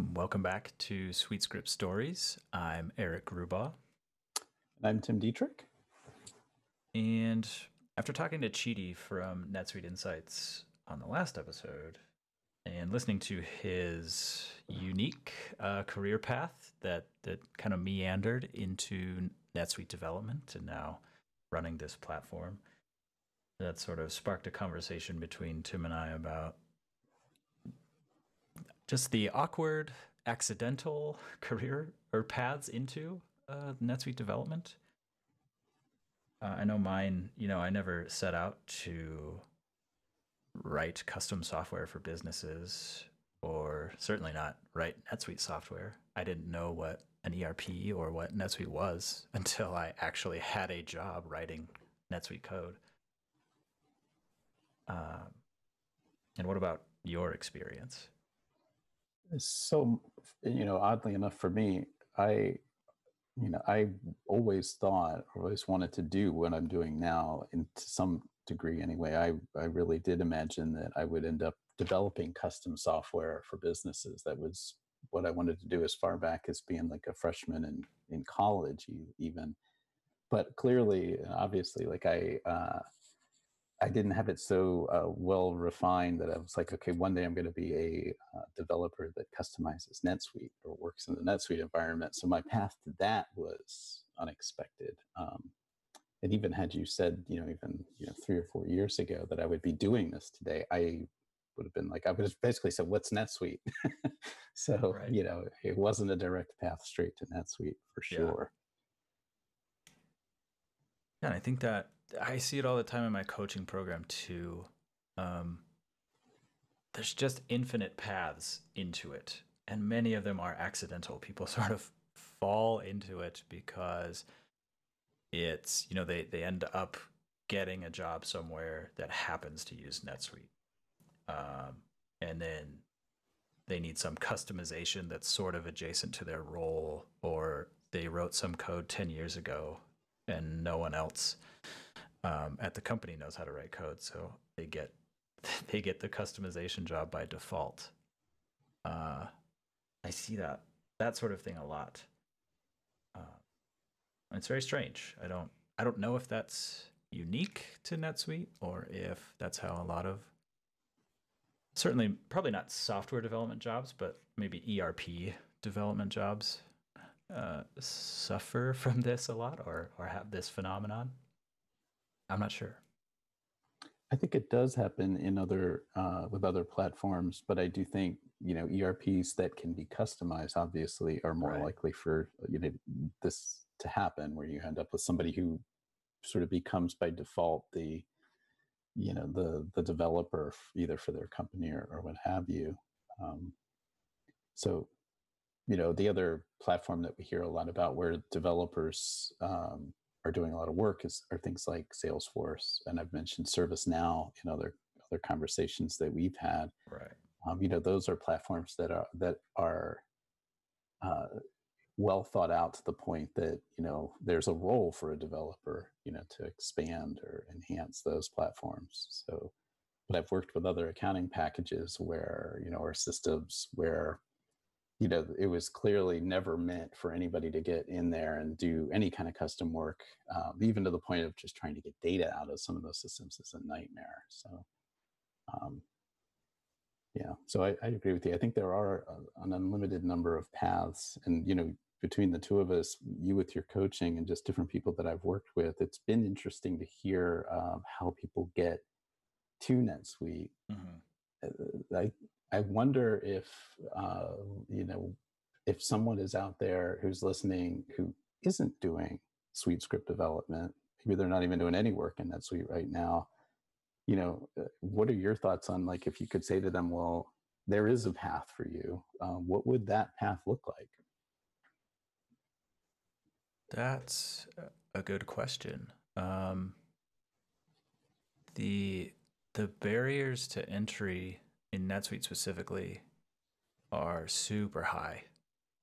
Welcome back to SuiteScript Stories. I'm Eric Grubaugh. And I'm Tim Dietrich. And after talking to Chidi from NetSuite Insights on the last episode and listening to his unique uh, career path that, that kind of meandered into NetSuite development and now running this platform, that sort of sparked a conversation between Tim and I about just the awkward, accidental career or paths into uh, NetSuite development. Uh, I know mine, you know, I never set out to write custom software for businesses or certainly not write NetSuite software. I didn't know what an ERP or what NetSuite was until I actually had a job writing NetSuite code. Um, and what about your experience? So you know oddly enough for me i you know i always thought always wanted to do what i'm doing now in to some degree anyway. I i really did imagine that i would end up developing custom software for businesses. That was what i wanted to do as far back as being like a freshman in in college even. But clearly obviously like i uh I didn't have it so uh, well refined that I was like, okay, one day I'm going to be a uh, developer that customizes NetSuite or works in the NetSuite environment. So my path to that was unexpected. Um, and even had you said, you know, even you know three or four years ago that I would be doing this today, I would have been like, I would have basically said, "What's NetSuite?" so right. you know, it wasn't a direct path straight to NetSuite for sure. Yeah, and I think that I see it all the time in my coaching program too. Um, there's just infinite paths into it, and many of them are accidental. People sort of fall into it because it's you know they they end up getting a job somewhere that happens to use NetSuite, um, and then they need some customization that's sort of adjacent to their role, or they wrote some code ten years ago and no one else um, at the company knows how to write code, so they get they get the customization job by default. Uh, I see that that sort of thing a lot. Uh, it's very strange. I don't I don't know if that's unique to NetSuite or if that's how a lot of certainly probably not software development jobs, but maybe ERP development jobs uh, suffer from this a lot or or have this phenomenon. I'm not sure. I think it does happen in other uh, with other platforms, but I do think you know ERPs that can be customized obviously are more right. likely for you know this to happen, where you end up with somebody who sort of becomes by default the you know the the developer either for their company or, or what have you. Um, so you know the other platform that we hear a lot about where developers um, are doing a lot of work is are things like Salesforce, and I've mentioned ServiceNow in other other conversations that we've had. Right. Um, you know, those are platforms that are that are uh, well thought out to the point that you know there's a role for a developer, you know, to expand or enhance those platforms. So, but I've worked with other accounting packages where you know, or systems where you know it was clearly never meant for anybody to get in there and do any kind of custom work um, even to the point of just trying to get data out of some of those systems is a nightmare. So um, yeah. So I, I, agree with you. I think there are a, an unlimited number of paths and you know between the two of us you with your coaching and just different people that i've worked with it's been interesting to hear um, how people get to netsuite mm-hmm. Uh, I, I wonder if uh, you know if someone is out there who's listening who isn't doing SuiteScript development, maybe they're not even doing any work in NetSuite right now. You know, uh, what are your thoughts on like if you could say to them, well, there is a path for you. Um, what would that path look like? That's a good question. Um, the the barriers to entry in NetSuite specifically are super high.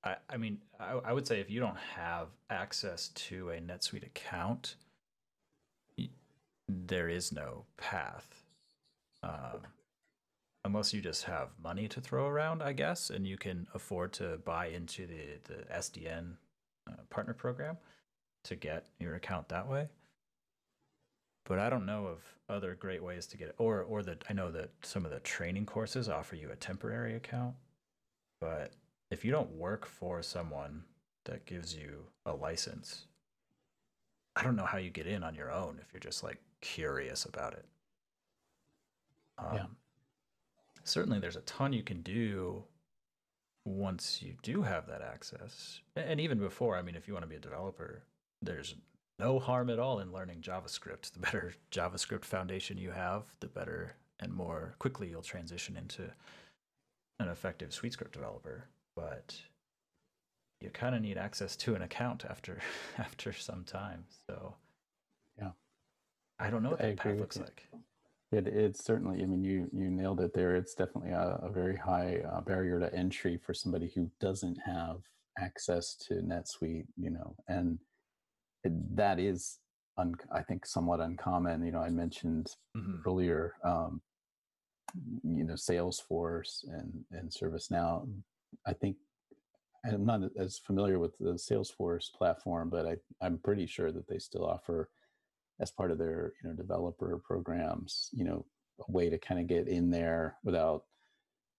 I, I mean, I, I would say if you don't have access to a NetSuite account, there is no path. Um, unless you just have money to throw around, I guess, and you can afford to buy into the the SDN uh, partner program to get your account that way. But I don't know of other great ways to get it, or or that I know that some of the training courses offer you a temporary account. But if you don't work for someone that gives you a license, I don't know how you get in on your own if you're just like curious about it. Um, Yeah. Certainly, there's a ton you can do once you do have that access. And even before, I mean, if you want to be a developer, there's no harm at all in learning JavaScript. The better JavaScript foundation you have, the better and more quickly you'll transition into an effective SuiteScript developer. But you kind of need access to an account after after some time. So Yeah. I don't know what that path looks like. It, it's certainly, I mean, you you nailed it there. It's definitely a, a very high uh, barrier to entry for somebody who doesn't have access to NetSuite, you know, and that is, un, I think, somewhat uncommon. You know, I mentioned Mhm. earlier, um, you know, Salesforce and and ServiceNow. I think I'm not as familiar with the Salesforce platform, but I I'm pretty sure that they still offer as part of their you know developer programs, you know, a way to kind of get in there without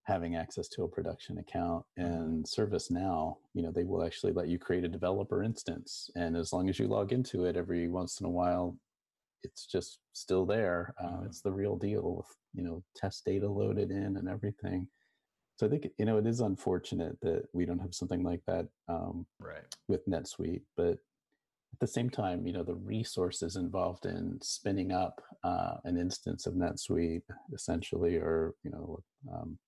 having access to a production account and ServiceNow, you know, they will actually let you create a developer instance. And as long as you log into it every once in a while, it's just still there. Uh. It's the real deal with, you know, test data loaded in and everything. So I think, you know, it is unfortunate that we don't have something like that um, Right. with NetSuite, but at the same time, you know, the resources involved in spinning up uh, an instance of NetSuite, essentially, or you know, um,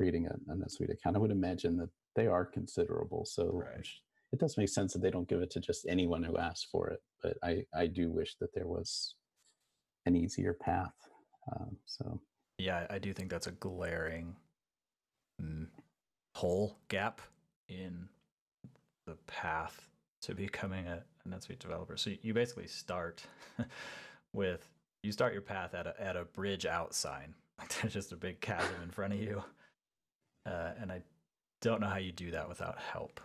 creating a, a NetSuite account, I would imagine that they are considerable. So Right. it does make sense that they don't give it to just anyone who asks for it. But I, I do wish that there was an easier path. Um, so Yeah, I do think that's a glaring mm, hole gap in the path to becoming a, a NetSuite developer. So you basically start with you start your path at a at a bridge out sign. Like there's just a big chasm in front of you, uh, and I don't know how you do that without help.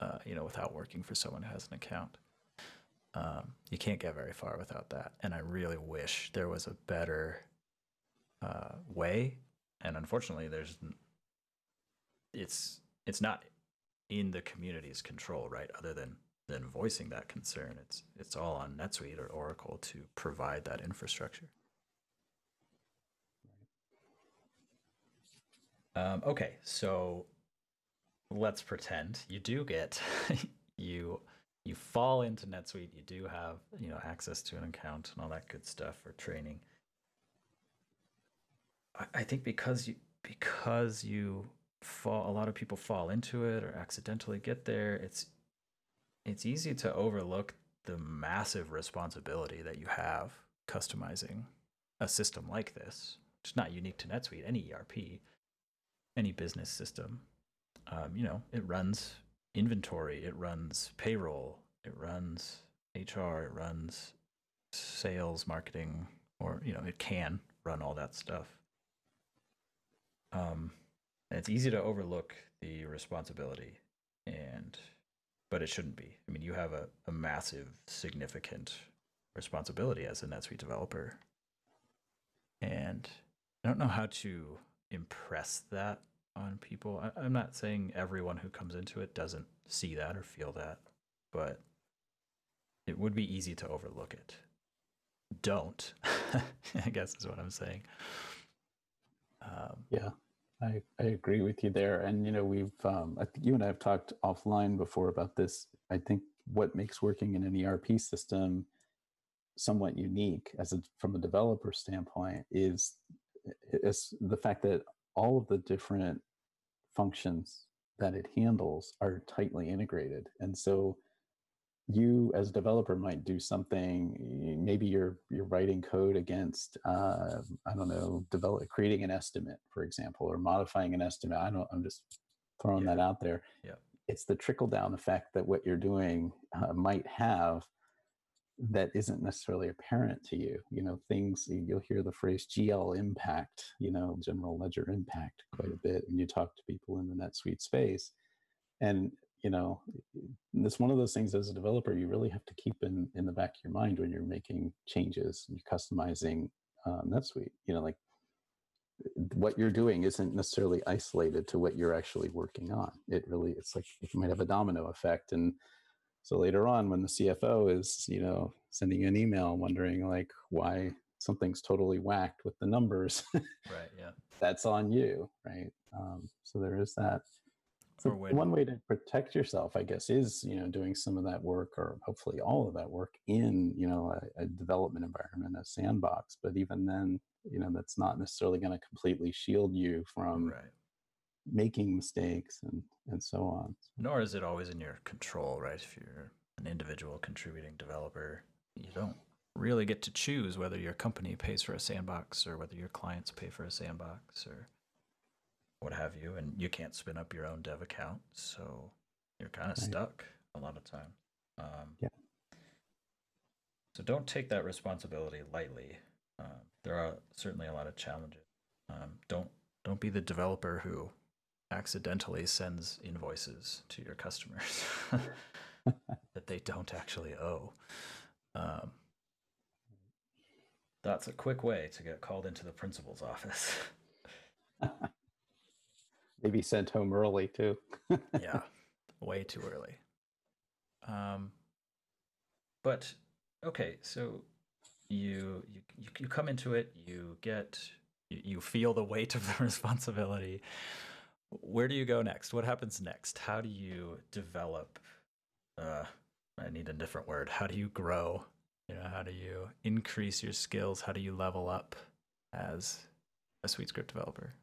Uh, you know, without working for someone who has an account. Um, you can't get very far without that. And I really wish there was a better uh, way. And unfortunately, there's it's it's not in the community's control, right? Other than than voicing that concern, it's it's all on NetSuite or Oracle to provide that infrastructure. Um, okay, so let's pretend you do get you you fall into NetSuite. You do have you know access to an account and all that good stuff for training. I, I think because you because you fall, a lot of people fall into it or accidentally get there. It's it's easy to overlook the massive responsibility that you have customizing a system like this. It's not unique to NetSuite. Any ERP, any business system, um, you know, it runs inventory, it runs payroll, it runs HR, it runs sales, marketing, or you know, it can run all that stuff. Um, it's easy to overlook the responsibility, and but it shouldn't be. I mean, you have a, a massive, significant responsibility as a NetSuite developer, and I don't know how to impress that on people. I, I'm not saying everyone who comes into it doesn't see that or feel that, but it would be easy to overlook it. Don't, I guess is what I'm saying. Um, Yeah, I, I agree with you there. And, you know, we've, um, I think you and I have talked offline before about this. I think what makes working in an ERP system somewhat unique as a, from a developer standpoint is, is the fact that all of the different functions that it handles are tightly integrated. And so you as a developer might do something maybe you're you're writing code against uh, i don't know develop creating an estimate for example or modifying an estimate i don't i'm just throwing Yeah. that out there Yeah. it's the trickle down effect that what you're doing uh, might have that isn't necessarily apparent to you. You know, things you'll hear the phrase GL impact, you know, general ledger impact quite a bit when you talk to people in the NetSuite space. And, you know, it's one of those things as a developer you really have to keep in, in the back of your mind when you're making changes and you're customizing uh, NetSuite. You know, like what you're doing isn't necessarily isolated to what you're actually working on. It really, it's like it might have a domino effect. And so later on, when the CFO is, you know, sending you an email wondering like why something's totally whacked with the numbers, right? Yeah, that's on you, right? Um, so there is that. So one way to protect yourself, I guess, is you know doing some of that work, or hopefully all of that work in you know a, a development environment, a sandbox. But even then, you know that's not necessarily going to completely shield you from right making mistakes and and so on. Nor is it always in your control right? If you're an individual contributing developer you don't really get to choose whether your company pays for a sandbox or whether your clients pay for a sandbox or what have you and you can't spin up your own dev account so you're kind of right. stuck a lot of time. Um, yeah. so don't take that responsibility lightly. Uh, there are certainly a lot of challenges. Um, don't don't be the developer who accidentally sends invoices to your customers that they don't actually owe. Um, that's a quick way to get called into the principal's office. Maybe sent home early too. yeah, way too early. Um, but okay, so you, you you come into it, you get you, you feel the weight of the responsibility where do you go next? What happens next? How do you develop? Uh, I need a different word. How do you grow? You know, how do you increase your skills? How do you level up as a SuiteScript developer?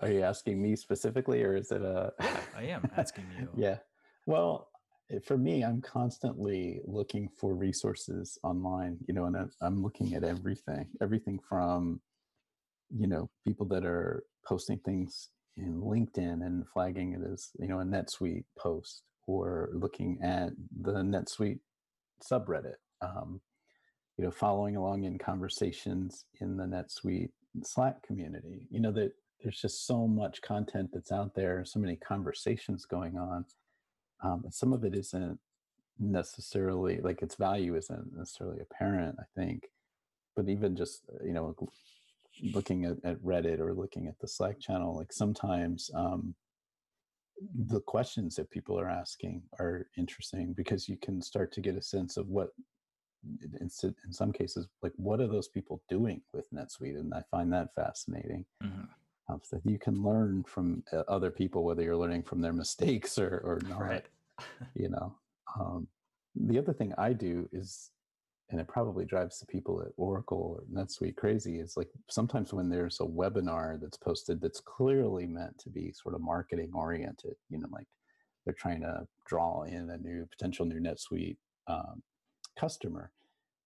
Are you asking me specifically, or is it a? I am asking you. yeah. Well, for me, I'm constantly looking for resources online. You know, and I'm looking at everything, everything from you know people that are posting things in linkedin and flagging it as you know a netsuite post or looking at the netsuite subreddit um, you know following along in conversations in the netsuite slack community. You know that there's just so much content that's out there so many conversations going on um, and some of it isn't necessarily like its value isn't necessarily apparent i think. But even just you know looking at, at Reddit or looking at the Slack channel, like sometimes um, the questions that people are asking are interesting because you can start to get a sense of what, in, in some cases, like what are those people doing with NetSuite, and I find that fascinating. Mm-hmm. Um, so you can learn from uh, other people, whether you're learning from their mistakes or or not. Right. you know, um, the other thing I do is and it probably drives the people at Oracle or NetSuite crazy is like sometimes when there's a webinar that's posted that's clearly meant to be sort of marketing oriented, you know, like they're trying to draw in a new potential new NetSuite um, customer.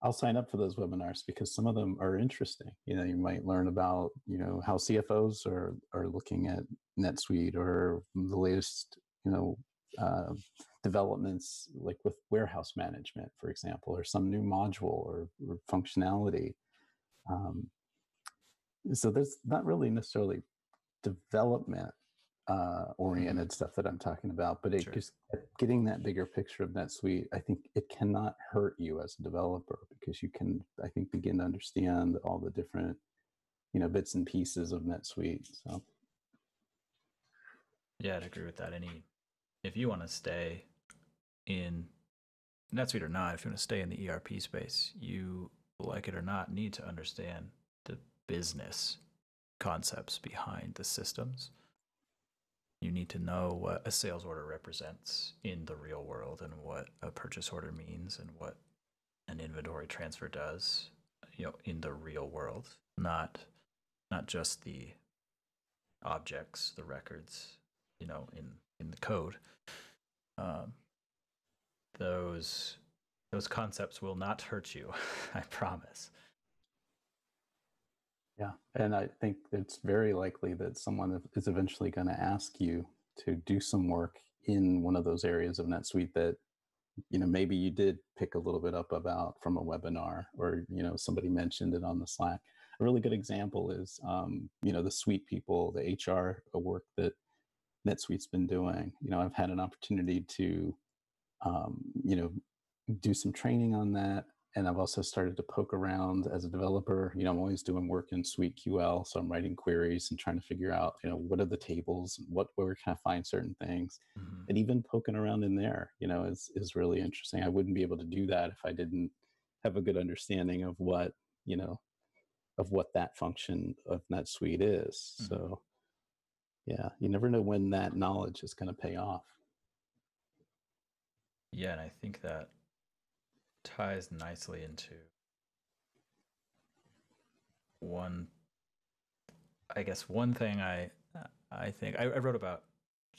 I'll sign up for those webinars because some of them are interesting. You know, you might learn about you know how CFOs are are looking at NetSuite or the latest you know uh, developments like with warehouse management, for example, or some new module or, or functionality. Um, so there's not really necessarily development uh, mm-hmm. oriented stuff that I'm talking about, but it sure. just getting that bigger picture of NetSuite, I think it cannot hurt you as a developer because you can, I think, begin to understand all the different, you know, bits and pieces of NetSuite. So, yeah, I'd agree with that. Any, if you want to stay in NetSuite or not, if you want to stay in the ERP space, you like it or not need to understand the business concepts behind the systems. You need to know what a sales order represents in the real world and what a purchase order means and what an inventory transfer does, you know, in the real world, not not just the objects, the records, you know, in in the code. Um, those those concepts will not hurt you i promise yeah and i think it's very likely that someone is eventually going to ask you to do some work in one of those areas of NetSuite that you know maybe you did pick a little bit up about from a webinar or you know somebody mentioned it on the Slack. A really good example is um, you know the SuitePeople, the HR work that NetSuite's been doing. You know, I've had an opportunity to um, you know do some training on that and I've also started to poke around as a developer. You know, I'm always doing work in SuiteQL, so I'm writing queries and trying to figure out, you know, what are the tables, and what where can I find certain things, mm-hmm. and even poking around in there, you know, is is really interesting. I wouldn't be able to do that if I didn't have a good understanding of what you know of what that function of NetSuite is. Mm-hmm. So, yeah, you never know when that knowledge is going to pay off. Yeah, and I think that ties nicely into one i guess one thing i i think i, I wrote about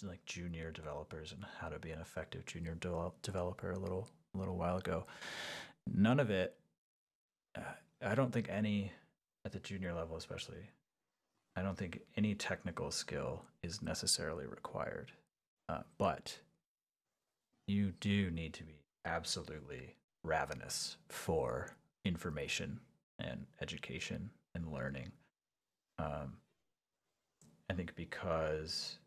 like junior developers and how to be an effective junior de- developer a little a little while ago. None of it uh, i don't think any at the junior level especially i don't think any technical skill is necessarily required uh, but you do need to be absolutely ravenous for information and education and learning. Um, I think because,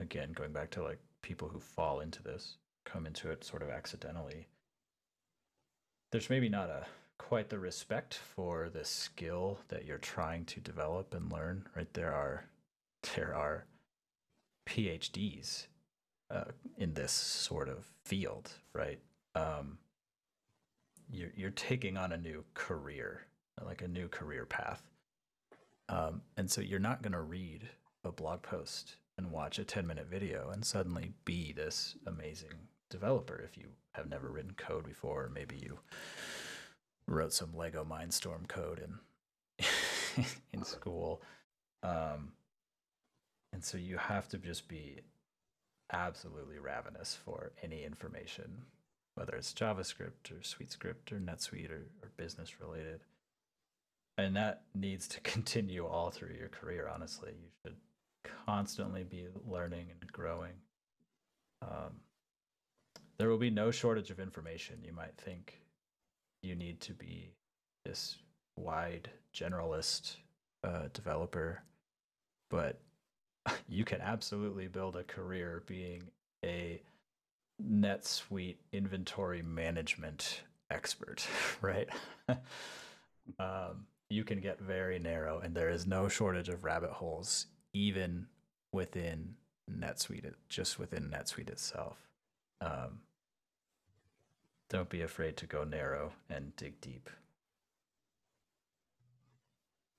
again, going back to like people who fall into this, come into it sort of accidentally, there's maybe not a quite the respect for the skill that you're trying to develop and learn. Right there are there are PhDs uh, in this sort of field, right? Um, you're you're taking on a new career, like a new career path. Um, and so you're not going to read a blog post and watch a 10 minute video and suddenly be this amazing developer if you have never written code before. Or maybe you wrote some Lego Mindstorm code in in school. Um, and so you have to just be absolutely ravenous for any information whether it's JavaScript or SuiteScript or NetSuite or, or business related. And that needs to continue all through your career, honestly. You should constantly be learning and growing. Um, there will be no shortage of information. You might think you need to be this wide generalist uh, developer, but you can absolutely build a career being a NetSuite inventory management expert, right? um, you can get very narrow, and there is no shortage of rabbit holes, even within NetSuite, just within NetSuite itself. Um, don't be afraid to go narrow and dig deep.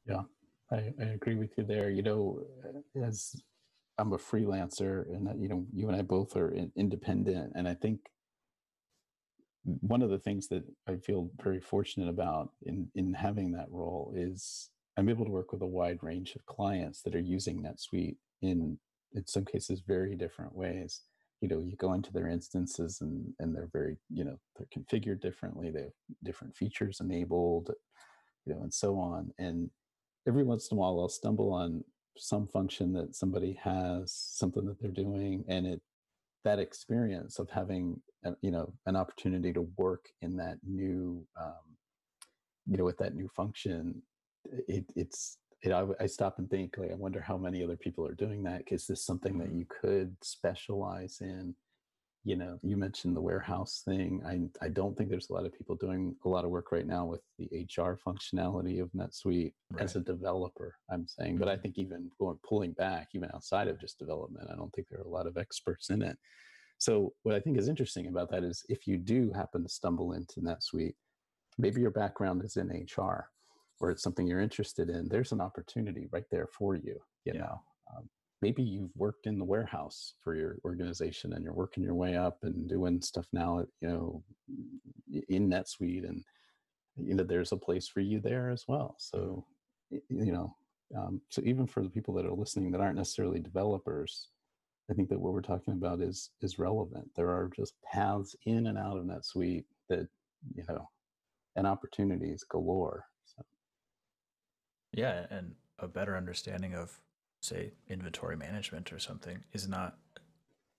Yeah, I, I agree with you there. You know, as I'm a freelancer, and you know, you and I both are independent, and I think one of the things that I feel very fortunate about in in having that role is I'm able to work with a wide range of clients that are using NetSuite in in some cases very different ways. You know, you go into their instances and and they're very you know they're configured differently. They have different features enabled, you know, and so on. And every once in a while, I'll stumble on some function that somebody has something that they're doing and it that experience of having a, you know an opportunity to work in that new um, you know with that new function it, it's it, I, I, stop and think like i wonder how many other people are doing that is this something that mm-hmm. you could specialize in you know you mentioned the warehouse thing i i don't think there's a lot of people doing a lot of work right now with the hr functionality of netsuite right. as a developer i'm saying but i mm-hmm. think even going pulling back even outside of just development i don't think there are a lot of experts in it so what i think is interesting about that is if you do happen to stumble into netsuite maybe your background is in hr or it's something you're interested in there's an opportunity right there for you you yeah. know um, maybe you've worked in the warehouse for your organization and you're working your way up and doing stuff now you know in netsuite and you know there's a place for you there as well so you know um, so even for the people that are listening that aren't necessarily developers i think that what we're talking about is is relevant there are just paths in and out of netsuite that you know and opportunities galore so. yeah and a better understanding of say inventory management or something is not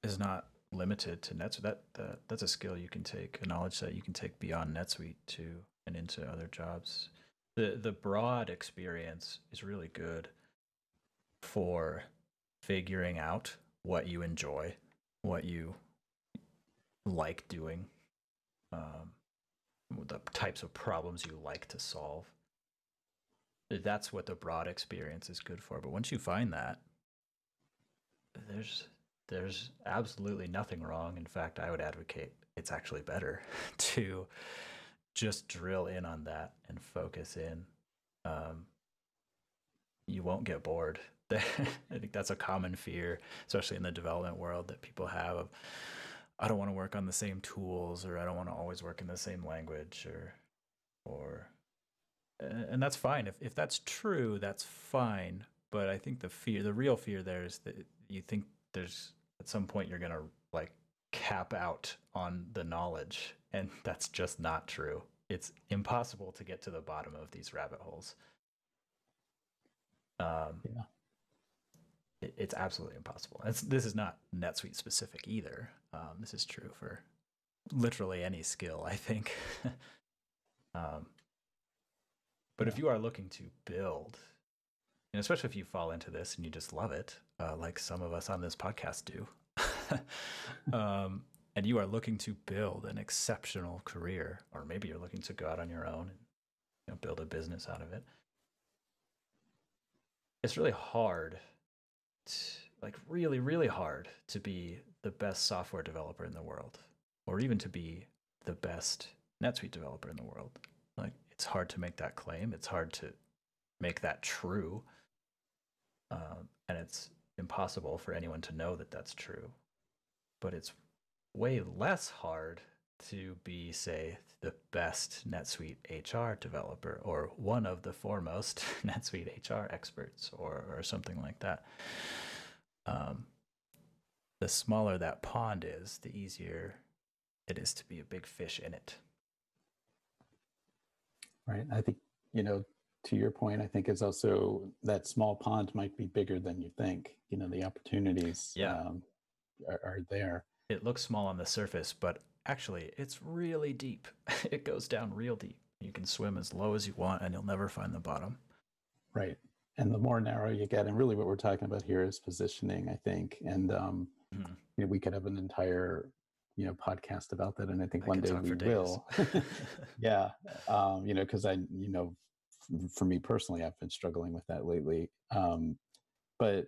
is not limited to NetSuite. That, that that's a skill you can take, a knowledge that you can take beyond NetSuite to and into other jobs. The the broad experience is really good for figuring out what you enjoy, what you like doing, um, the types of problems you like to solve. That's what the broad experience is good for. But once you find that, there's there's absolutely nothing wrong. In fact, I would advocate it's actually better to just drill in on that and focus in. Um, you won't get bored. I think that's a common fear, especially in the development world, that people have of I don't want to work on the same tools or I don't want to always work in the same language or or and that's fine. If if that's true, that's fine. But I think the fear the real fear there is that you think there's at some point you're gonna like cap out on the knowledge. And that's just not true. It's impossible to get to the bottom of these rabbit holes. Um, Yeah. it, it's absolutely impossible. It's, this is not NetSuite specific either. Um, this is true for literally any skill, I think. um, but if you are looking to build, and especially if you fall into this and you just love it, uh, like some of us on this podcast do, um, and you are looking to build an exceptional career, or maybe you're looking to go out on your own and you know, build a business out of it, it's really hard, to, like really, really hard to be the best software developer in the world, or even to be the best NetSuite developer in the world. It's hard to make that claim. It's hard to make that true, um, and it's impossible for anyone to know that that's true. But it's way less hard to be, say, the best NetSuite HR developer or one of the foremost NetSuite HR experts or, or something like that. Um, the smaller that pond is, the easier it is to be a big fish in it. Right. I think, you know, to your point, I think it's also that small pond might be bigger than you think. You know, the opportunities Yeah. um, are, are there. It looks small on the surface, but actually, it's really deep. it goes down real deep. You can swim as low as you want, and you'll never find the bottom. Right. And the more narrow you get, and really what we're talking about here is positioning, I think. And, um, Mhm. you know, we could have an entire, you know, podcast about that. And I think I one day we will yeah. Um, you know, because I, you know, for me personally, I've been struggling with that lately. Um, but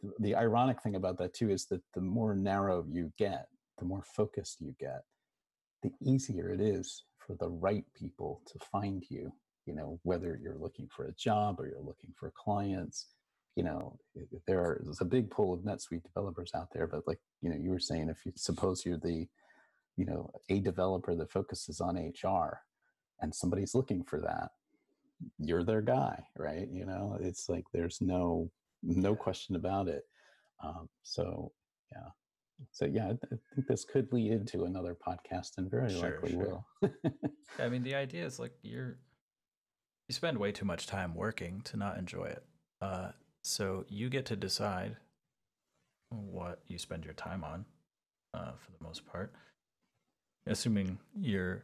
th- the ironic thing about that too is that the more narrow you get, the more focused you get, the easier it is for the right people to find you. You know, whether you're looking for a job or you're looking for clients, you know, there are, there's a big pool of NetSuite developers out there. But like, you know, you were saying, if you suppose you're the, you know, a developer that focuses on HR and somebody's looking for that, you're their guy, right? You know, it's like there's no no Yeah. question about it. Um, so yeah, so yeah, I, I think this could lead into another podcast, and very Sure, likely sure. will. I mean, the idea is like you're you spend way too much time working to not enjoy it. Uh, so you get to decide what you spend your time on, uh, for the most part, assuming you're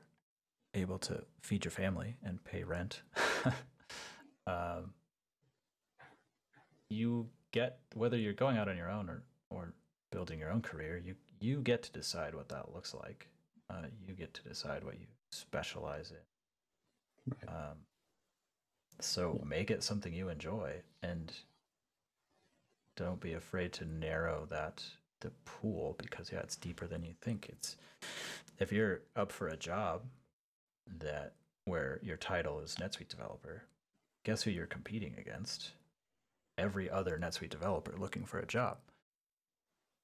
able to feed your family and pay rent. um, you get whether you're going out on your own or or building your own career. You you get to decide what that looks like. Uh, you get to decide what you specialize in. Right. Um, so make it something you enjoy, and don't be afraid to narrow that the pool because yeah, it's deeper than you think. It's if you're up for a job that where your title is NetSuite developer, guess who you're competing against? Every other NetSuite developer looking for a job.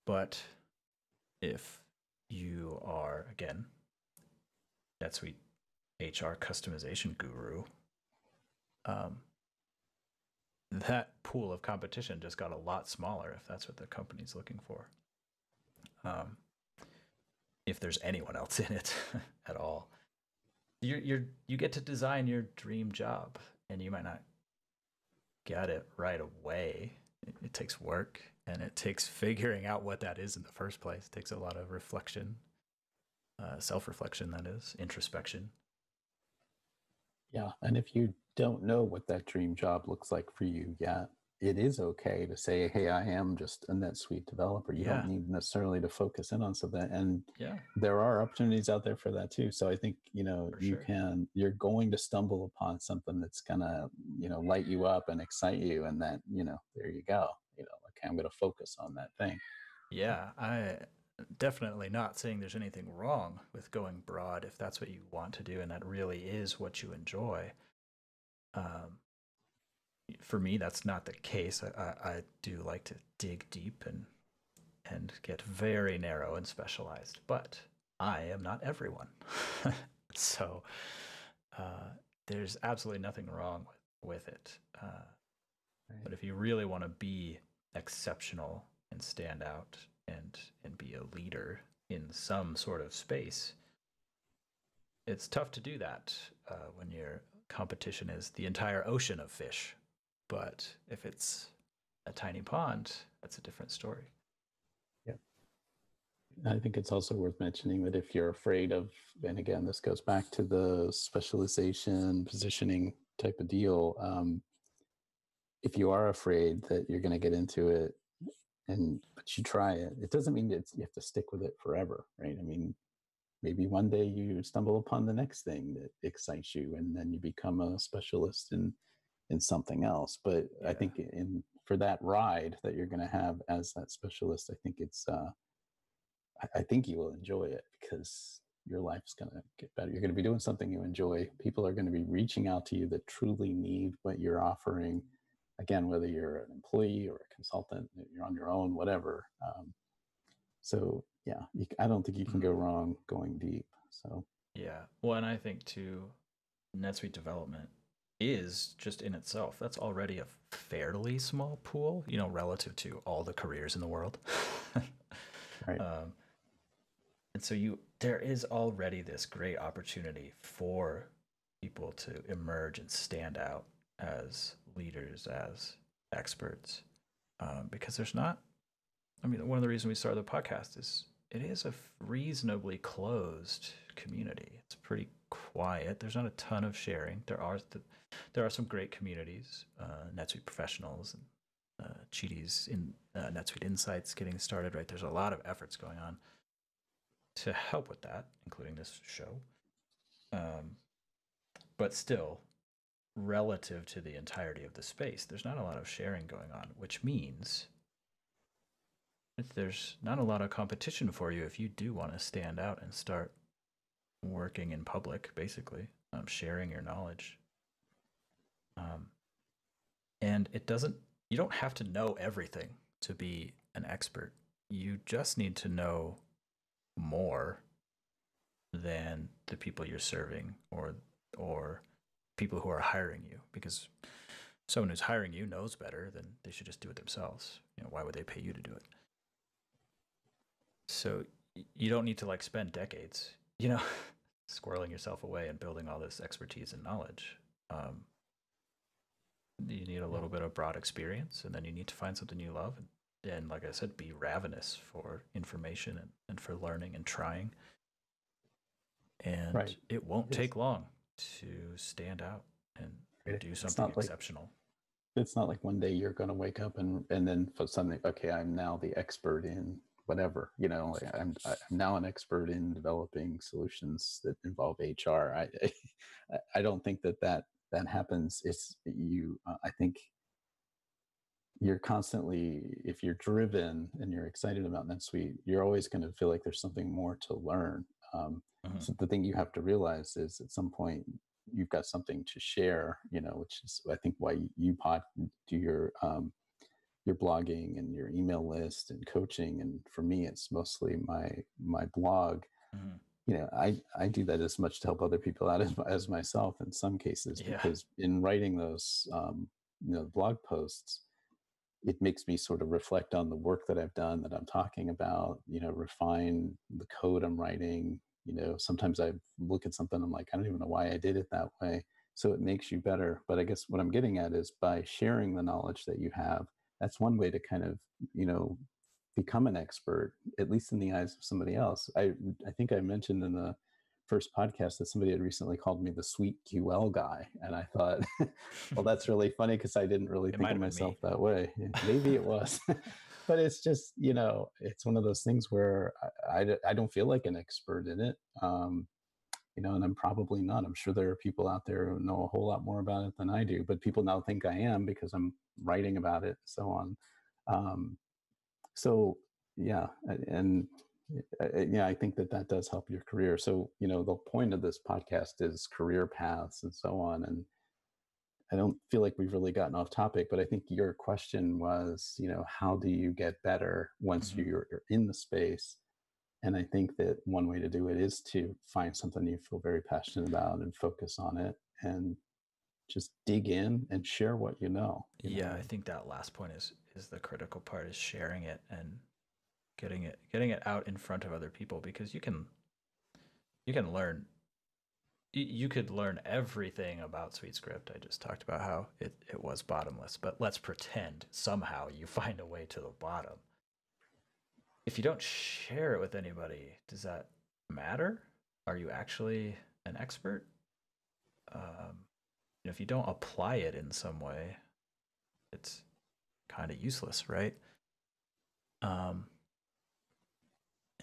But if you are again NetSuite HR customization guru, um, that pool of competition just got a lot smaller if that's what the company's looking for. Um, if there's anyone else in it at all, you're you're you get to design your dream job, and you might not get it right away. It, it takes work, and it takes figuring out what that is in the first place. It takes a lot of reflection, uh, self-reflection, that is, introspection. Yeah, and if you don't know what that dream job looks like for you yet, it is okay to say, "Hey, I am just a NetSuite developer." You Yeah, don't need necessarily to focus in on something, and yeah, there are opportunities out there for that too. So I think you know for you sure. can. You're going to stumble upon something that's gonna you know light you up and excite you, and then you know there you go. You know, like I'm going to focus on that thing. Yeah, I definitely not saying there's anything wrong with going broad if that's what you want to do and that really is what you enjoy. Um, for me, that's not the case. I, I, I do like to dig deep and and get very narrow and specialized, but I am not everyone. so uh, there's absolutely nothing wrong with, with it. Uh, Right. but if you really want to be exceptional and stand out and and be a leader in some sort of space, it's tough to do that uh, when your competition is the entire ocean of fish. But if it's a tiny pond, that's a different story. Yeah. I think it's also worth mentioning that if you're afraid of, and again, this goes back to the specialization, positioning type of deal. Um, if you are afraid that you're going to get into it, and but you try it, it doesn't mean that you have to stick with it forever, right? I mean, maybe one day you stumble upon the next thing that excites you, and then you become a specialist in in something else. But I think in for that ride that you're going to have as that specialist, I think it's uh, I, I think you will enjoy it because your life's going to get better. You're going to be doing something you enjoy. People are going to be reaching out to you that truly need what you're offering. Again, whether you're an employee or a consultant, you're on your own, whatever. Um, so yeah, you, I don't think you can go wrong going deep. So Yeah. Well, and I think too, NetSuite development is just in itself, that's already a fairly small pool, you know, relative to all the careers in the world. right, um, and so you, there is already this great opportunity for people to emerge and stand out as leaders, as experts, um, because there's not. I mean, one of the reasons we started the podcast is it is a reasonably closed community. It's pretty quiet. There's not a ton of sharing. There are th- there are some great communities, uh, NetSuite professionals and uh, Chidi's in uh, NetSuite Insights getting started. Right, there's a lot of efforts going on to help with that, including this show. Um, but still, relative to the entirety of the space, there's not a lot of sharing going on, which means there's not a lot of competition for you if you do want to stand out and start working in public, basically, um, sharing your knowledge. Um, and it doesn't, you don't have to know everything to be an expert. You just need to know more than the people you're serving or or people who are hiring you because someone who's hiring you knows better then they should just do it themselves. You know why would they pay you to do it? So you don't need to like spend decades you know squirreling yourself away and building all this expertise and knowledge. Um, you need a little bit of broad experience and then you need to find something you love and, and like i said be ravenous for information and, and for learning and trying. And Right. it won't It's- take long to stand out and do It's something not like- exceptional it's not like one day you're going to wake up and and then for something. Okay, I'm now the expert in whatever. You know, I'm I'm now an expert in developing solutions that involve HR. I I, I don't think that that that happens. It's you. Uh, I think you're constantly if you're driven and you're excited about NetSuite, you're always going to feel like there's something more to learn. Um, Mhm. So the thing you have to realize is at some point you've got something to share. You know, which is I think why you pod do your um, your blogging and your email list and coaching. And for me, it's mostly my my blog Mhm. you know i i do that as much to help other people out as, as myself in some cases Yeah. because in writing those um you know blog posts it makes me sort of reflect on the work that i've done that i'm talking about you know refine the code i'm writing you know sometimes i look at something i'm like i don't even know why i did it that way. So it makes you better. But i guess what i'm getting at is by sharing the knowledge that you have that's one way to kind of you know become an expert at least in the eyes of somebody else. I i think i mentioned in the first podcast that somebody had recently called me the sweet ql guy and i thought well that's really funny because i didn't really It think of myself me. that way. Maybe it was. But it's just you know it's one of those things where I, I, I don't feel like an expert in it um, you know and i'm probably not. I'm sure there are people out there who know a whole lot more about it than i do but people now think i am because i'm writing about it and so on. Um, so yeah and yeah i think that that does help your career so you know the point of this podcast is career paths and so on and I don't feel like we've really gotten off topic, but I think your question was, you know, how do you get better once Mhm. you're you're in the space? And I think that one way to do it is to find something you feel very passionate about and focus on it and just dig in and share what you know. you yeah know? i think that last point is is the critical part is sharing it and getting it getting it out in front of other people because you can you can learn you, could learn everything about SuiteScript. I just talked about how it, it was bottomless, but let's pretend somehow you find a way to the bottom. If you don't share it with anybody, does that matter? Are you actually an expert? Um, if you don't apply it in some way, it's kind of useless, right? Um,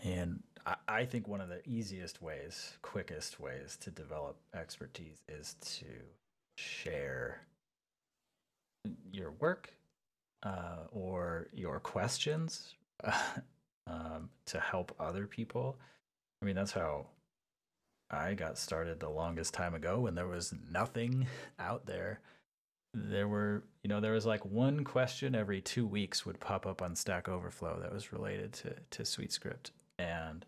and I, I think one of the easiest ways, quickest ways to develop expertise is to share your work uh, or your questions um, to help other people. I mean, that's how I got started the longest time ago when there was nothing out there. There were, you know, there was like one question every two weeks would pop up on Stack Overflow that was related to to SuiteScript, and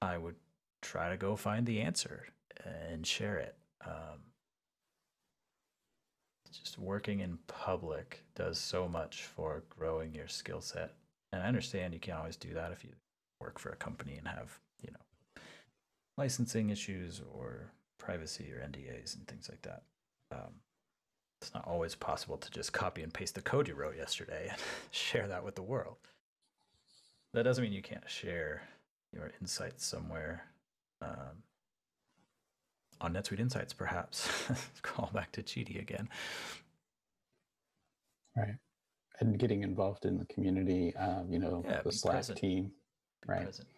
I would try to go find the answer and share it. Um, just working in public does so much for growing your skill set, and I understand you can't always do that if you work for a company and have, you know, licensing issues or privacy or NDAs and things like that. Um, it's not always possible to just copy and paste the code you wrote yesterday and share that with the world. That doesn't mean you can't share your insights somewhere um, on NetSuite Insights, perhaps. Call back to Chidi again. right. And getting involved in the community, um, you know, Yeah, the Slack present. team. Be Right. present.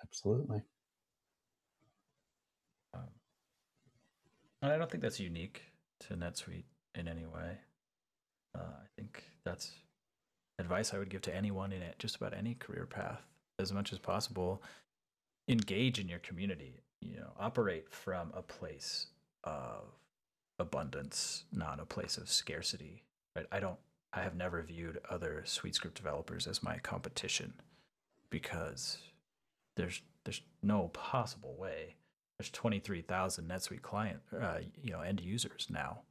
Absolutely. Um, and I don't think that's unique to NetSuite in any way. Uh, I think that's advice I would give to anyone in it, just about any career path, as much as possible. Engage in your community. You know, operate from a place of abundance, not a place of scarcity. Right? I don't. I have never viewed other SuiteScript developers as my competition because there's there's no possible way there's 23,000 NetSuite client, uh, you know, end users now.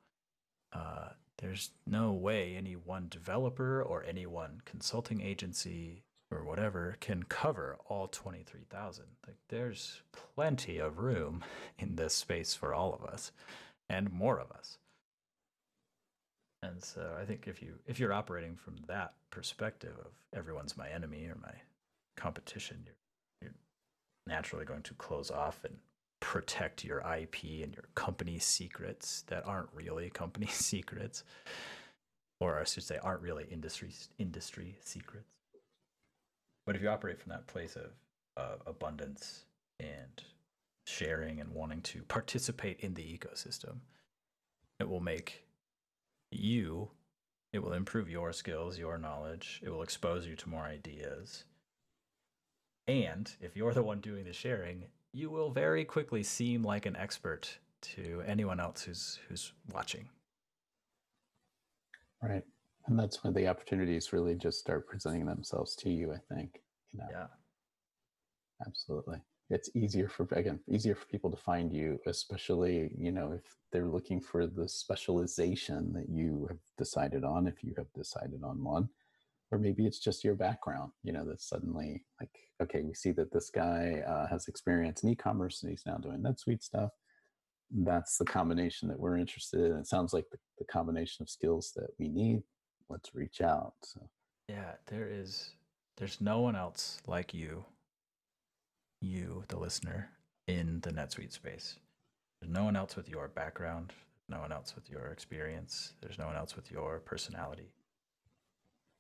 Uh, there's no way any one developer or any one consulting agency or whatever can cover all 23,000. Like there's plenty of room in this space for all of us and more of us. And so I think if you if you're operating from that perspective of everyone's my enemy or my competition, you're you're naturally going to close off and protect your IP and your company secrets that aren't really company secrets, or I should say, aren't really industry industry secrets. But if you operate from that place of uh, abundance and sharing and wanting to participate in the ecosystem, it will make you. It will improve your skills, your knowledge. It will expose you to more ideas. And if you're the one doing the sharing, you will very quickly seem like an expert to anyone else who's who's watching. Right. And that's when the opportunities really just start presenting themselves to you, I think. You know, Yeah. absolutely. It's easier for again, easier for people to find you, especially, you know, if they're looking for the specialization that you have decided on, if you have decided on one. Or maybe it's just your background, you know, that suddenly like, okay, we see that this guy uh, has experience in e-commerce and he's now doing NetSuite stuff. that's the combination that we're interested in. It sounds like the, the combination of skills that we need. Let's reach out. So Yeah, there is there's no one else like you, you, the listener, in the NetSuite space. There's no one else with your background, no one else with your experience, there's no one else with your personality.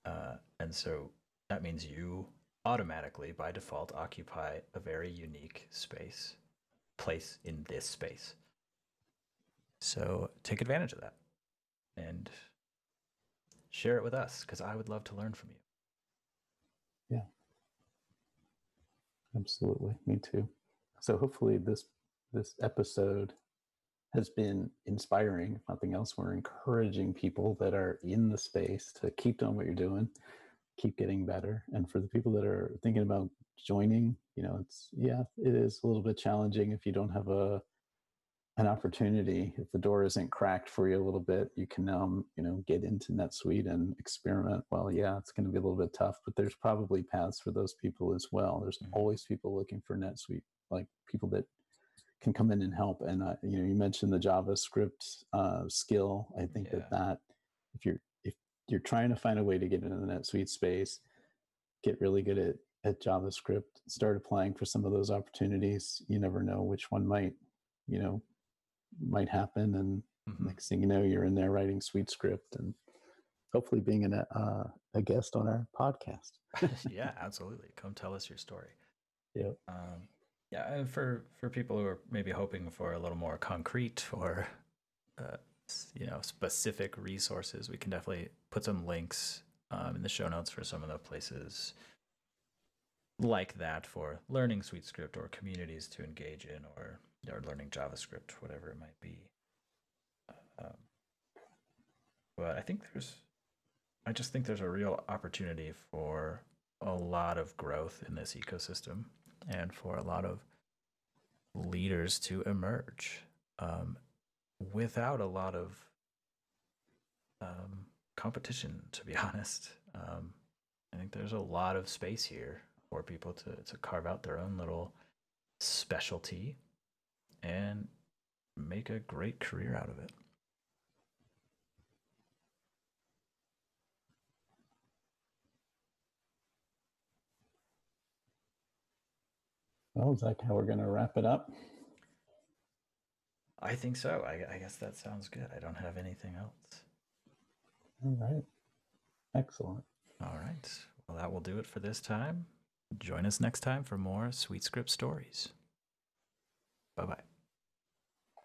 Uh, and so that means you automatically, by default, occupy a very unique space, place in this space. So take advantage of that and share it with us because I would love to learn from you. Yeah. Absolutely, me too. So hopefully this this episode has been inspiring. If nothing else, we're encouraging people that are in the space to keep doing what you're doing, keep getting better. And for the people that are thinking about joining, you know, it's yeah, it is a little bit challenging if you don't have a an opportunity. If the door isn't cracked for you a little bit, you can um, you know, get into NetSuite and experiment. Well, yeah, it's going to be a little bit tough, but there's probably paths for those people as well. There's Mhm. always people looking for NetSuite, like people that can come in and help. And uh, you know, you mentioned the JavaScript uh, skill. I think Yeah. that that if you're if you're trying to find a way to get into the NetSuite space, get really good at at JavaScript. Start applying for some of those opportunities. You never know which one might, you know, might happen. And Mhm. next thing you know, you're in there writing SuiteScript and hopefully being an, uh, a guest on our podcast. yeah, absolutely. Come tell us your story. Yeah. Um, yeah, for for people who are maybe hoping for a little more concrete or uh, you know specific resources, we can definitely put some links um, in the show notes for some of the places like that for learning SuiteScript or communities to engage in or or learning JavaScript, whatever it might be. Um, but I think there's, I just think there's a real opportunity for a lot of growth in this ecosystem and for a lot of leaders to emerge um, without a lot of um, competition, to be honest. Um, I think there's a lot of space here for people to, to carve out their own little specialty and make a great career out of it. Well, is that how we're going to wrap it up? I think so. I, I guess that sounds good. I don't have anything else. All right. Excellent. All right. Well, that will do it for this time. Join us next time for more SuiteScript stories. Bye bye.